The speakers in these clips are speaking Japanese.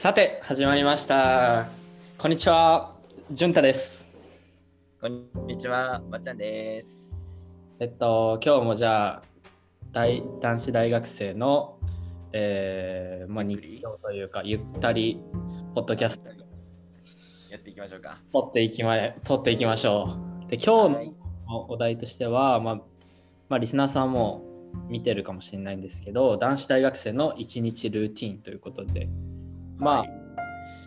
さて始まりました。こんにちは。じゅんたです。こんにちは、まっちゃんです。えっと今日もじゃあ大男子大学生のえーまあ、日常というかゆったりポッドキャスト。やっていきましょうか。撮っていきま撮っていきましょう。で今はい。日のお題としては、まあまあ、リスナーさんも見てるかもしれないんですけど男子大学生の一日ルーティンということでまあ、はい。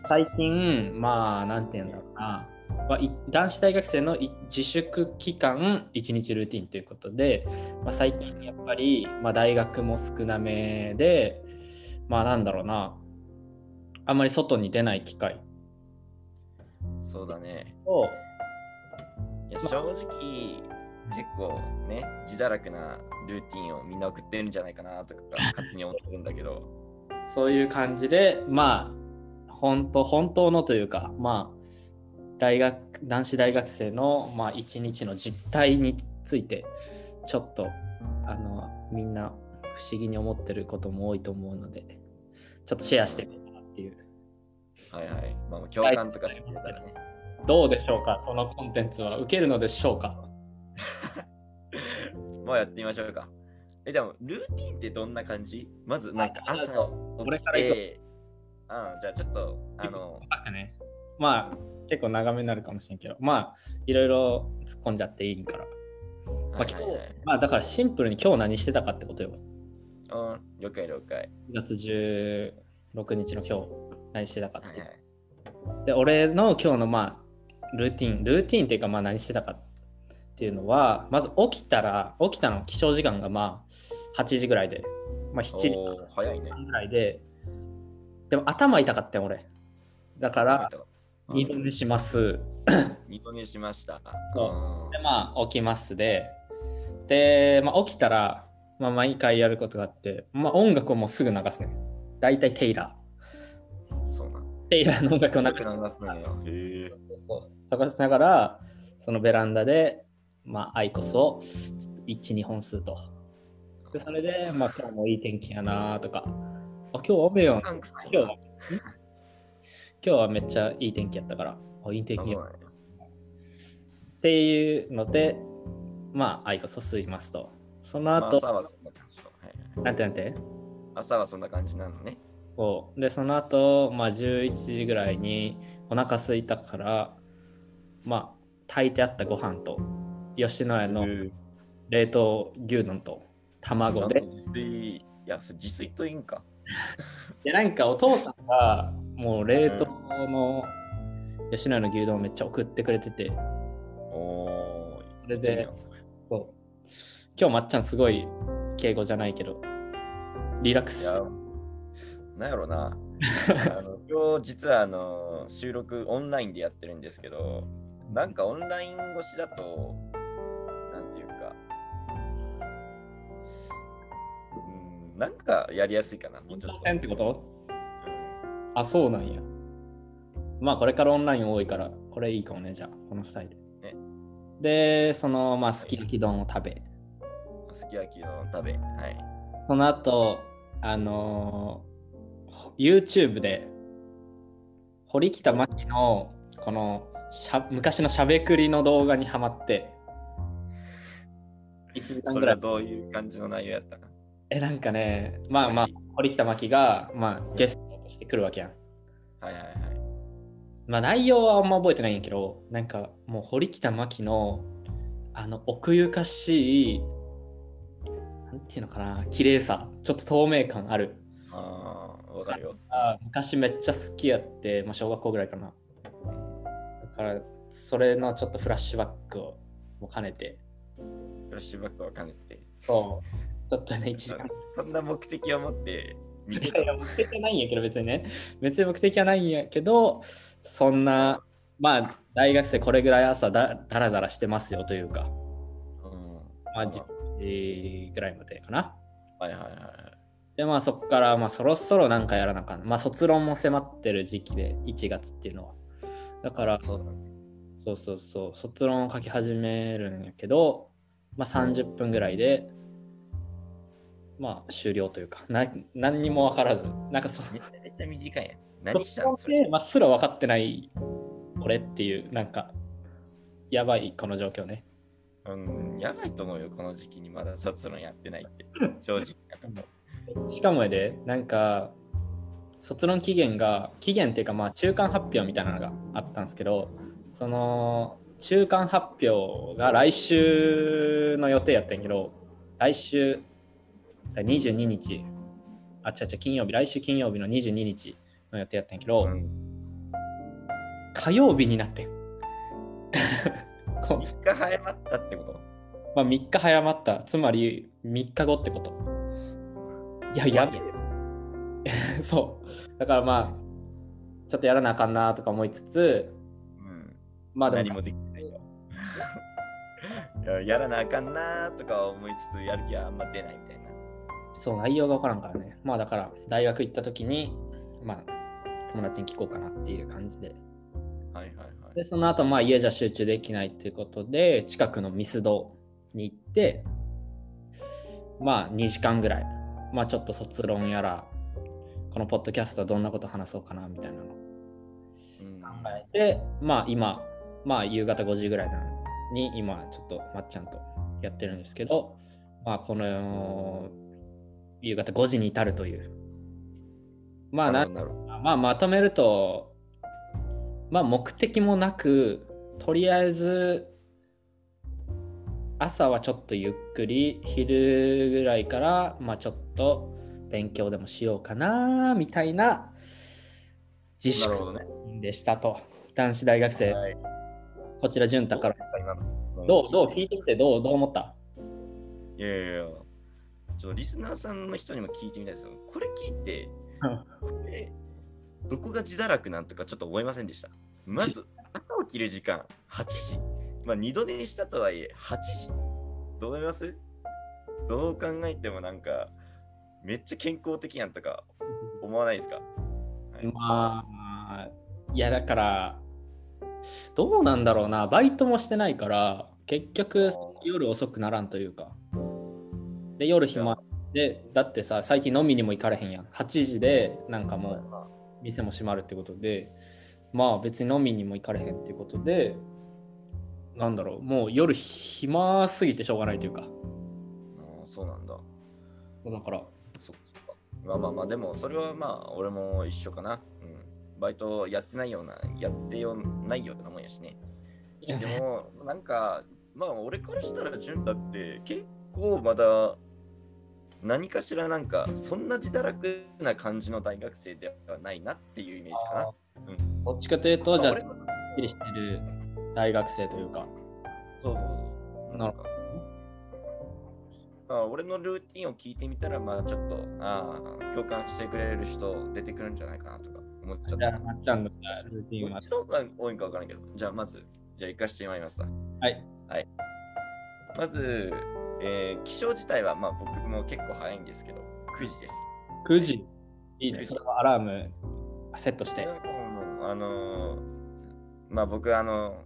最近、まあ、なんて言うんだろうな、まあ、い男子大学生のい自粛期間1日ルーティンということで、まあ、最近やっぱり、まあ、大学も少なめで、まあなんだろうな、あんまり外に出ない機会そうだね。を、いや正直、結構ね、自堕落なルーティンをみんな送ってるんじゃないかなとか勝手に思ってるんだけど、そういう感じで、まあ、本当、本当のというか、まあ、大学、男子大学生の、まあ、一日の実態について、ちょっと、あの、みんな不思議に思ってることも多いと思うので、ちょっとシェアしていこうかなっていう。はいはい。まあ、共感とかしてくれたらね。どうでしょうか？このコンテンツは受けるのでしょうか？まあやってみましょうか。え、でも、ルーティンってどんな感じ？まず、なんかあ朝起俺きから行こうて、うん、じゃあちょっと、あの、ね。まあ、結構長めになるかもしれんけど、まあ、いろいろ突っ込んじゃっていいから。まあ、今日まあ、だからシンプルに今日何してたかってことよ。うん、了解了解。2月16日の今日何してたかって。はいはいで、俺の今日のまあルーティン、ルーティンっていうかまあ何してたかっていうのは、まず起きたら、起きたの起床時間がまあ8時ぐらいで、まあ7時おー早いね。ぐらいで、でも頭痛かったよ俺。だからうん二度寝します。二度寝しました。でまあ起きますで、で、まあ、起きたら、まあ、毎回やることがあって、まあ、音楽をもうすぐ流すね。だいたいテイラそうなん。ー。テイラーの音楽を流す。流すのよ。へえ。そう。探しながら、そのベランダで、まあ、アイコスを1、2本吸うと。で、それで、まあ、今日もいい天気やなとか、あ、今日雨よ。今日は、今日はめっちゃいい天気やったから、あ、いい天気やっていうので、まあ、アイコスを吸いますと。そのまあ後、朝はそんな感じの。はいはいなんてなんて？朝はそんな感じなのね。そう。で、その後、まあ、11時ぐらいにお腹空いたから、まあ、炊いてあったご飯と、吉野家のへ冷凍牛丼とえ卵で。自炊、いや、それ自炊といいんか。で、なんかお父さんが、もう冷凍の吉野家の牛丼をめっちゃ送ってくれてて、おー。それでそう今日まっちゃんすごい敬語じゃないけど、リラックいスしてや、なんやろな。あの今日実はあの収録オンラインでやってるんですけど、なんかオンライン越しだと、なんかやりやすいかな。もうちょっと。戦ってこと？うんあ、そうなんや。まあ、これからオンライン多いから、これいいかもね、じゃあ、このスタイル。ねで、その、まあ、すき焼き丼を食べ、すき焼きの食べ。はい。その後、あのー YouTube で、堀北真希の、このしゃ、昔のしゃべくりの動画にハマって、1時間ぐら。それはいどういう感じの内容やったか。え、なんかね、まあまあ、堀北真希が、まあ、ゲストとして来るわけやん。はいはいはい。まあ内容はあんま覚えてないんやけど、なんかもう堀北真希のあの奥ゆかしい、なんていうのかな、綺麗さ、ちょっと透明感ある。ああ、わかるよ。あ昔めっちゃ好きやって、まあ、小学校ぐらいかな。だから、それのちょっとフラッシュバックをも兼ねて、フラッシュバックを兼ねて。そう、ちょっとね、1時間。そんな目的を持って見ていやいや目的はないんやけど、別にね。別に目的はないんやけど、そんな、まあ、大学生これぐらい朝だだらだらしてますよというか、うんまあ、10時ぐらいまでかな。はいはいはいはい。で、まあ、そこから、まあ、そろそろなんかやらなあかん。まあ、卒論も迫ってる時期で、1月っていうのは。だから、そう。そうそうそう、卒論を書き始めるんやけど、まあ、30分ぐらいで、まあ終了というか、な何にも分からず、なんかそめちゃめちゃ短いやん。そ何したん？それで、まあ、すら分かってない俺っていう、なんか、やばいこの状況ね。うん、やばいと思うよ、この時期にまだ卒論やってないって。正直なとこ。しかもやで、なんか、卒論期限が、期限っていうか、まあ、中間発表みたいなのがあったんですけど、その、中間発表が来週の予定やったんやけど、来週、22日、あ、違う違う、金曜日、来週金曜日の22日の予定やったんやけど、うん、火曜日になってん。こう3日早まったってこと？まあ、3日早まった。つまり3日後ってこと。いや、やべえ。そう。だからまあ、ちょっとやらなあかんなとか思いつつ、うん、まあでも、何もできないよ。やらなあかんなとか思いつつやる気はあんま出ないみたいな。そう、内容が分からんからね。まあだから、大学行った時に、まあ、友達に聞こうかなっていう感じで。はいはいはい。で、その後、まあ家じゃ集中できないということで、近くのミスドに行って、まあ2時間ぐらい、まあちょっと卒論やら、このポッドキャストはどんなこと話そうかなみたいなの考えて、まあ今、まあ夕方5時ぐらいなのに、今ちょっとまっちゃんとやってるんですけど、まあこの夕方5時に至るという。まあななまあまとめると、まあ目的もなく、とりあえず朝はちょっとゆっくり、昼ぐらいからまあちょっと勉強でもしようかなみたいな自粛ね。でしたと。男子大学生、はいこちら潤太から。どうどう聞いてみてどうどう思った？いやいや、ちょっとリスナーさんの人にも聞いてみたいですよ。これ聞いて、これ、どこが自堕落なんとかちょっと思いませんでした。まず、朝起きる時間8時。まあ、二度寝したとはいえ、8時。どう思います？どう考えてもなんか、めっちゃ健康的やんとか思わないですか、はいまあ、いやだから、どうなんだろうな、バイトもしてないから、結局夜遅くならんというか。で、夜暇で、だってさ、最近飲みにも行かれへんやん。8時で、なんかもうまあ店も閉まるってことで、まあ別に飲みにも行かれへんっていうことで、なんだろう、もう夜暇すぎてしょうがないというか。あーそうなんだ。だから。まあまあまあ、でもそれはまあ、俺も一緒かな。うん。バイトやってないような、やってよないようなもんやしね。でも、なんか、まあ、俺からしたら、潤太って結構まだ何かしらなんか、そんな自堕落な感じの大学生ではないなっていうイメージかな。うん。どっちかというと、じゃあ、きりしてる大学生というか。そうそうそう。なんかまあ、俺のルーティンを聞いてみたら、まあちょっと、ああ、共感してくれる人出てくるんじゃないかなとか思っちゃったじゃあ、。まっちゃんのルーティンはどっ。ちの方が多いんか分からんけど、じゃあまず、じゃあ行かしてまいりますわはい。まず、えー起床自体はまあ僕も結構早いんですけど、9時です。9時。いいね。9時それはアラームセットして。うんあのーまあ僕、あの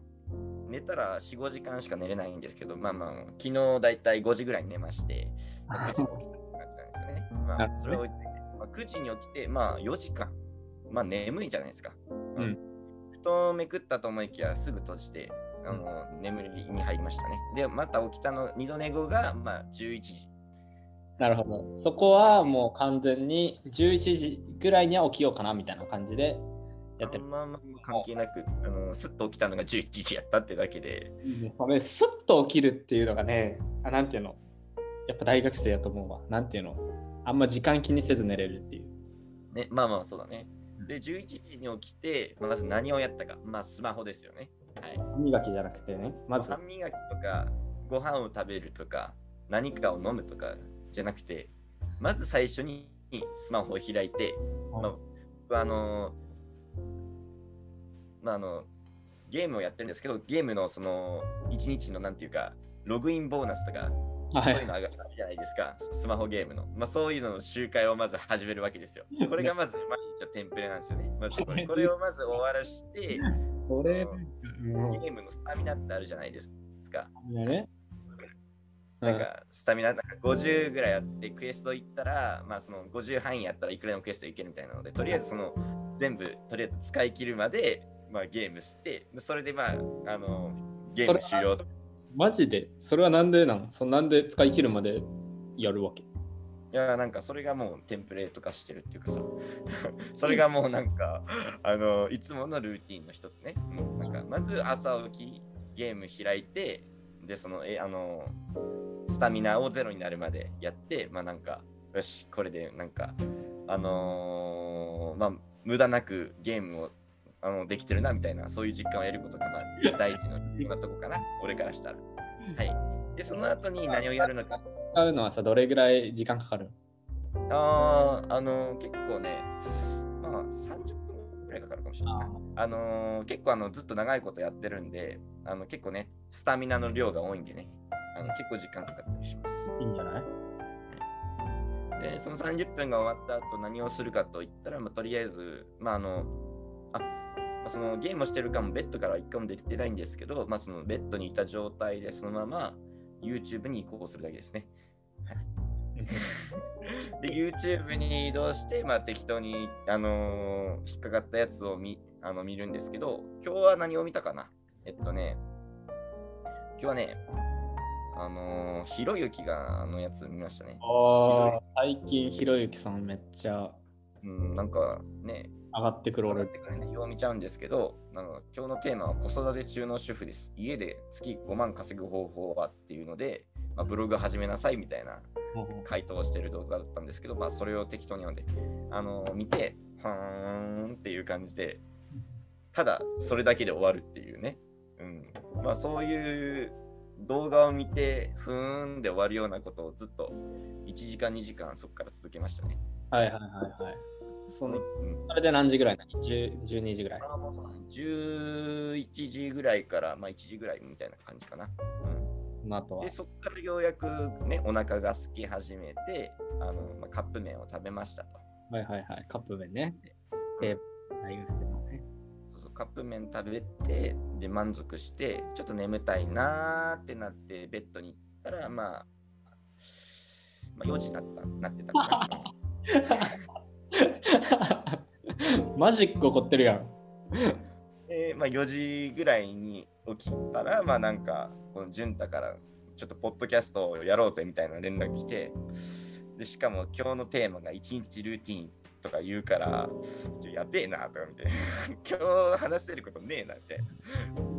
寝たら4、5時間しか寝れないんですけど、まあまあ、昨日だいたい5時ぐらいに寝まして、9時に起きたって感じなんですよね。まあそれを置いといて、まあ、9時に起きて、まあ4時間、まあ眠いじゃないですか。うん布団をめくったと思いきやすぐ閉じて、あの眠りに入りましたね。で、また起きたの2度寝後が、まあ、11時。なるほど。そこはもう完全に11時ぐらいには起きようかなみたいな感じでやってる。まあまあ関係なく、あのすっと起きたのが11時やったってだけで、それ、スッと起きるっていうのがね、あなんていうの？やっぱ大学生やと思うわ。なんていうの？あんま時間気にせず寝れるっていう。ね、まあまあそうだね。で、11時に起きて、まず何をやったか、まあスマホですよね。はい。歯磨きじゃなくてね、まず歯、磨きとか、ご飯を食べるとか、何かを飲むとかじゃなくて、まず最初にスマホを開いて、まあ、あのまああの、ゲームをやってるんですけど、ゲームのその1日のなんていうか、ログインボーナスとか、はい。そういうのあるじゃないですか、スマホゲームの。まあ、そういうのの集会をまず始めるわけですよ。これがまず毎日のテンプレなんですよね。まずこれこれをまず終わらして、それ、ゲームのスタミナってあるじゃないですか。ね、なんかスタミナなんか50ぐらいやってクエスト行ったら、まあその50範囲やったらいくらでもクエストいけるみたいなので、とりあえずその全部とりあえず使い切るまで、まあ、ゲームして、それでまあ、あのゲーム終了。マジで？それはなんでなのそなんで使い切るまでやるわけ？いやなんかそれがもうテンプレート化してるっていうかさ。それがもうなんかあのいつものルーティンの一つね。もうなんかまず朝起きゲーム開いてでそのえあのスタミナをゼロになるまでやってまあなんかよしこれでなんかあのーまあ無駄なくゲームをあのできてるなみたいなそういう実感を得ることがまあ第一の必要なとこかな。俺からしたら。はい。でその後に何をやるのか。使うのはさどれぐらい時間かかる？あーあの結構ね、まあ30分くらいかかるかもしれない。あのー結構あのずっと長いことやってるんで、あの結構ね、スタミナの量が多いんでね、あの結構時間かかったりします。いいんじゃない？で、その30分が終わった後何をするかといったら、まあ、とりあえず、まああの、あ、まあそのゲームをしてるかもベッドからは一回も出てないんですけど、まあそのベッドにいた状態でそのまま YouTube に移行するだけですね。で、YouTube に移動して、まあ、適当に、あのー引っかかったやつを見あの見るんですけど、今日は何を見たかな？えっとね、今日はね、あのーひろゆきがあのやつ見ましたね。ああ最近ひろゆきさんめっちゃうん、なんかね、上がってくる俺ってくるね、よう見ちゃうんですけど、なんか今日のテーマは子育て中の主婦です。家で月5万稼ぐ方法はっていうので、まあ、ブログ始めなさいみたいな回答をしてる動画だったんですけど、まあ、それを適当に読んで、あの見て、はーんっていう感じで、ただそれだけで終わるっていうね。うん。まあ、そういう動画を見て、ふーんで終わるようなことをずっと1時間、2時間そこから続けましたね。はいはいはいはいそのうんそれで何時ぐらいなの ?10 12時ぐらいあもうそうだね11時ぐらいから、まあ、1時ぐらいみたいな感じかな。うん、その後はで、そこからようやくね、お腹が空き始めて、あのまあ、カップ麺を食べましたと。はいはいはいカップ麺ねで大学生のねカップ麺食べて、で、満足して、ちょっと眠たいなーってなって、ベッドに行ったら、まあ、まあ、4時になったなってたかな。マジック起こってるやん で、まあ、4時ぐらいに起きたら、まあなんか、この潤太から、ちょっとポッドキャストをやろうぜみたいな連絡来て、でしかも今日のテーマが一日ルーティンとか言うから、ちょやべえなとか見て、今日話せることねえなって。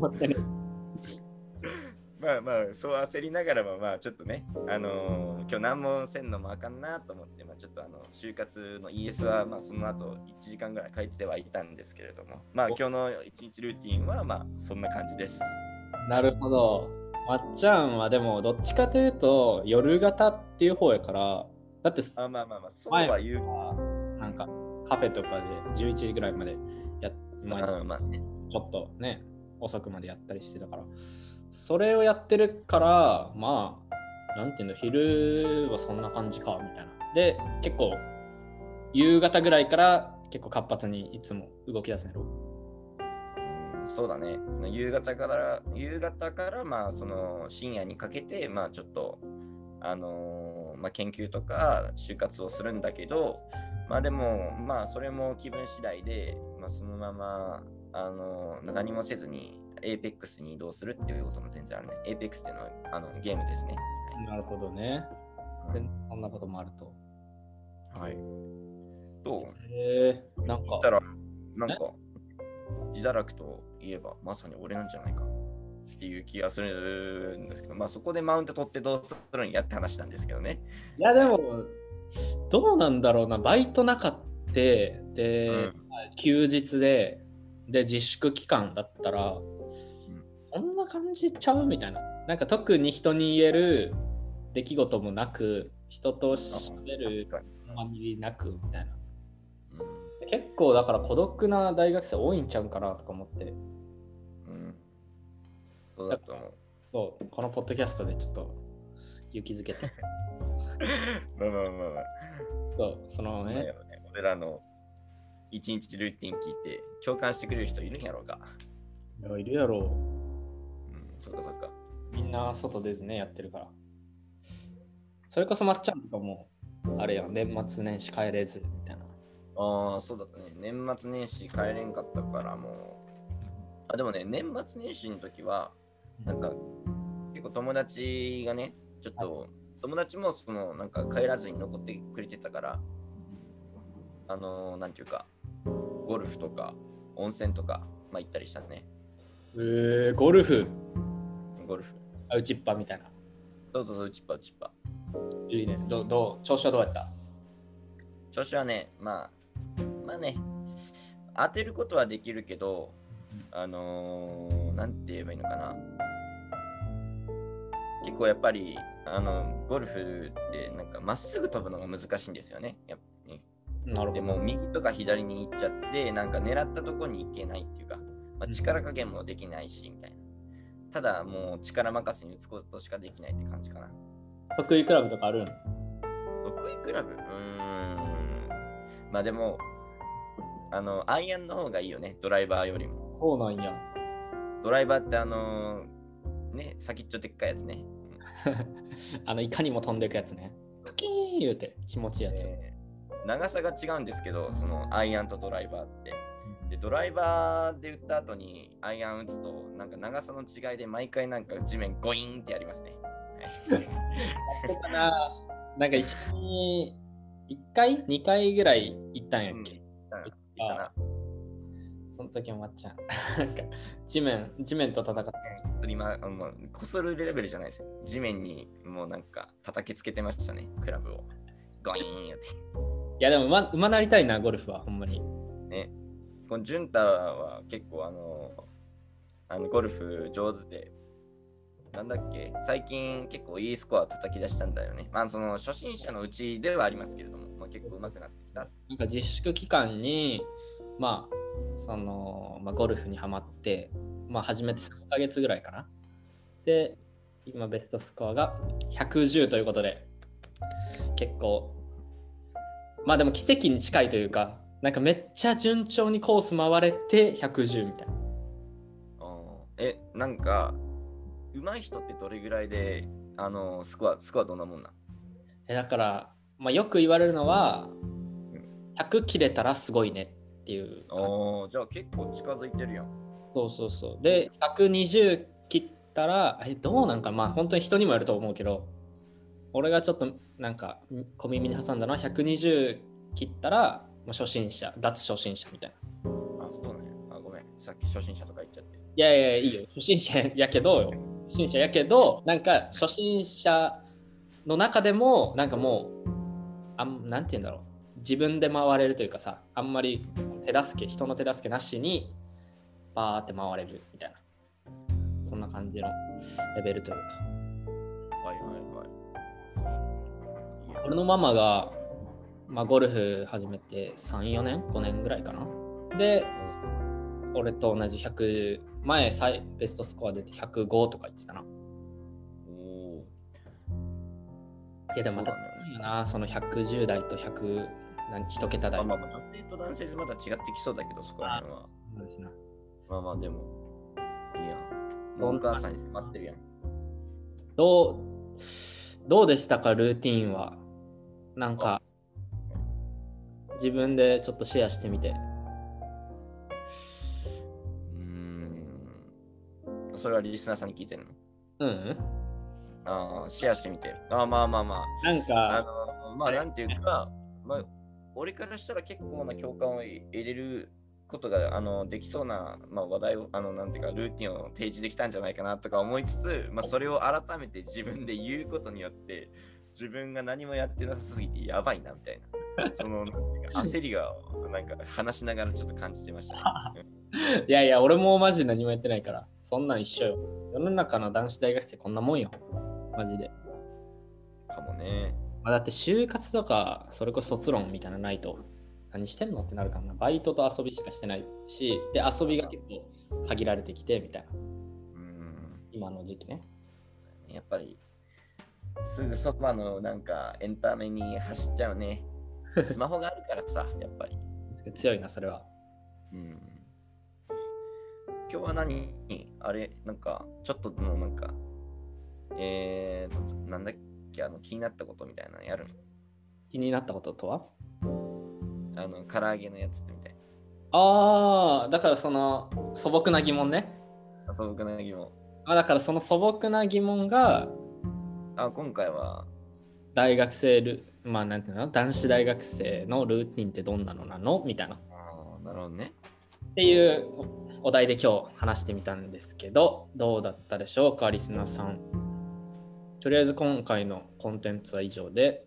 確かに まあまあ、そう焦りながらも、まあちょっとね、あのー今日何もせんのもあかんなと思って、まあちょっとあの、就活の ES は、まあその後1時間ぐらい書いてはいたんですけれども、まあ今日の一日ルーティンは、まあそんな感じです。なるほどまっちゃんはでもどっちかというと夜型っていう方やからだってあまあまあまあ、そうは言う。なんかカフェとかで11時ぐらいまでやっまあ。ちょっとね遅くまでやったりしてたからそれをやってるからまあなんていうの昼はそんな感じかみたいなで結構夕方ぐらいから結構活発にいつも動き出すんやろうそうだね。夕方から、夕方から、まあその深夜にかけて、まあちょっと、あのーまあ研究とか就活をするんだけど、まあでも、まあそれも気分次第で、まあそのまま、あのー何もせずに APEX に移動するっていうことも全然あるね。APEX っていうのはあのゲームですね。なるほどね。はいでそんなこともあると。はい。どうへえなんかたら、なんか、自堕落といえば、まさに俺なんじゃないか。っていう気がするんですけど、まあそこでマウント取ってどうするんやって話なんですけどね。いやでもどうなんだろうな。バイトなかってで、うん。休日でで自粛期間だったら、感じちゃうみたいななんか特に人に言える出来事もなく人と喋る。あまりなくみたいなうん結構だから孤独な大学生多いんちゃうかなとか思ってうんそうだと思う。そうこのポッドキャストでちょっと勇気づけて まあまあまあまあ。そうそのねね、俺らの一日ルーティン聞いて共感してくれる人いるんやろうか。いやいるやろうん、そっかそっか。みんな外ですねやってるからそれこそまっちゃんとかも、あれやん、年末年始帰れずみたいな。ああ、そうだったね。年末年始帰れんかったからもう。あ、でもね、年末年始の時は、なんか、結構友達がね、ちょっと、友達もその、なんか帰らずに残ってくれてたから、あのーなんていうか、ゴルフとか、温泉とか、まあ行ったりしたね。えー、ゴルフ、ゴルフ。あ打ちっぱみたいな。どうぞどうぞ、うちっぱうちっぱ。いいね。どどう調子はどうやった？調子はね、まあ、まあね、当てることはできるけど、あのー、なんて言えばいいのかな。結構やっぱり、あの、ゴルフってなんかまっすぐ飛ぶのが難しいんですよね。やっぱりでなるほど。も右とか左に行っちゃって、なんか狙ったとこに行けないっていうか、まあ、力加減もできないし、みたいな。ただもう力任せに打つことしかできないって感じかな。得意クラブとかあるん得意クラブ？うーん。まあでも、あの、アイアンの方がいいよね、ドライバーよりも。そうなんや。ドライバーってあのーね、先っちょでっかいやつね。あの、いかにも飛んでいくやつね。クキーン言うて気持ちいいやつ。えー長さが違うんですけど、そのアイアンとドライバーって。で、ドライバーで打った後にアイアン打つと、なんか長さの違いで毎回なんか地面ゴイーンってやりますね。はいな。なんか一緒に1回 ?2 回ぐらい行ったんやっけ、うんいいかな。その時もまっちゃん。地面、地面と戦って。すりま、もうこするレベルじゃないですよ。地面にもうなんか叩きつけてましたね、クラブを。ゴイーンって。いやでもうまうまなりたいな、ゴルフは、ほんまに。ね。このジュンタは結構あの、あのゴルフ上手で、なんだっけ、最近結構いいスコア叩き出したんだよね。まあその初心者のうちではありますけれども、まあ、結構上手くなってきた。なんか自粛期間に、まあ、その、まあ、ゴルフにはまって、まあ、初めて3ヶ月ぐらいかな。で、今ベストスコアが110ということで、結構、まあでも奇跡に近いというか、なんかめっちゃ順調にコース回れて110みたいな。うんえ、なんか、上手い人ってどれぐらいで、あの、スコア、スコアどんなもんなん？えだから、まあ、よく言われるのは、100切れたらすごいねっていうああ、じゃあ結構近づいてるやん。そうそうそう。で、120切ったら、え、どうなんかまあ本当に人にもよると思うけど、俺がちょっとなんか小耳に挟んだのは120切ったら、もう初心者、脱初心者みたいな。あ、そうね。あ、ごめん。さっき初心者とか言っちゃって。いやいやいいよ。初心者やけどよ。初心者やけど、なんか初心者の中でも、なんかもう、あんなんて言うんだろう。自分で回れるというかさ、あんまり手助け、人の手助けなしに、バーって回れるみたいな。そんな感じのレベルというか。はいはいはい。俺のママが、まあ、ゴルフ始めて3、4年 ?5 年ぐらいかな。で、俺と同じ100、前最ベストスコア出て105とか言ってたな。おおいやでもいいよな、その110代と100何1桁ー。台。まあまあ、女性と男性でまだ違ってきそうだけど、そこら辺は。まあまあ、でも、いいやん。お母さんに迫ってるやん。どうどうでしたか、ルーティーンは。なんか、自分でちょっとシェアしてみて。うーん。それはリスナーさんに聞いてるの？うんああ、シェアしてみて。ああ、まあまあまなんあ。あか、の、まあ、なんていうか、まあ、俺からしたら結構な共感を入れることがあのできそうな、まあ、話題を、あの、なんていうか、ルーティンを提示できたんじゃないかなとか思いつつ、まあ、それを改めて自分で言うことによって、自分が何もやってなさすぎてやばいなみたいな。その、焦りが、なんか話しながらちょっと感じてましたね。いやいや、俺もマジで何もやってないから、そんなん一緒よ。世の中の男子大学生こんなもんよ。マジで。かもね。まあ、だって就活とか、それこそ卒論みたいなのないと、何してんのってなるからな。バイトと遊びしかしてないし、で、遊びが結構限られてきてみたいな。うん。今の時期ね。やっぱり、すぐそばのなんかエンタメに走っちゃうね。スマホがあるからさ、やっぱり。強いな、それは。うん。今日は何？あれ、なんか、ちょっとのなんか、えーと、なんだっけ？きあの気になったことみたいなのやるの？気になったこととは？あの、唐揚げのやつってみたいああ、だからその素朴な疑問ね。な。素朴な疑問。あだからその素朴な疑問があ、今回は、大学生ル、まあなんていうの？男子大学生のルーティンってどんなのなの？みたいな。っあーなるほどね。ていうお題で今日話してみたんですけど、どうだったでしょうか、リスナーさん。とりあえず今回のコンテンツは以上で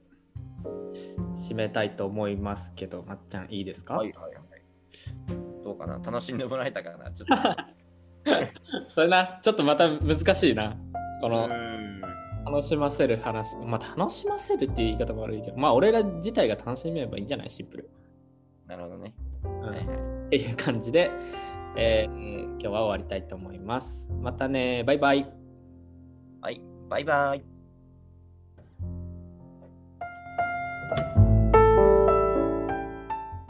締めたいと思いますけど、まっちゃんいいですか、はいはいはい。どうかな？楽しんでもらえたかな？ちょっと。それな、ちょっとまた難しいな。この楽しませる話、まあ楽しませるっていう言い方も悪いけど、まあ俺ら自体が楽しめればいいんじゃない？シンプル。なるほどね。うんはいはい。っていう感じで、えー今日は終わりたいと思います。またね、バイバイ。はい、バイバイ。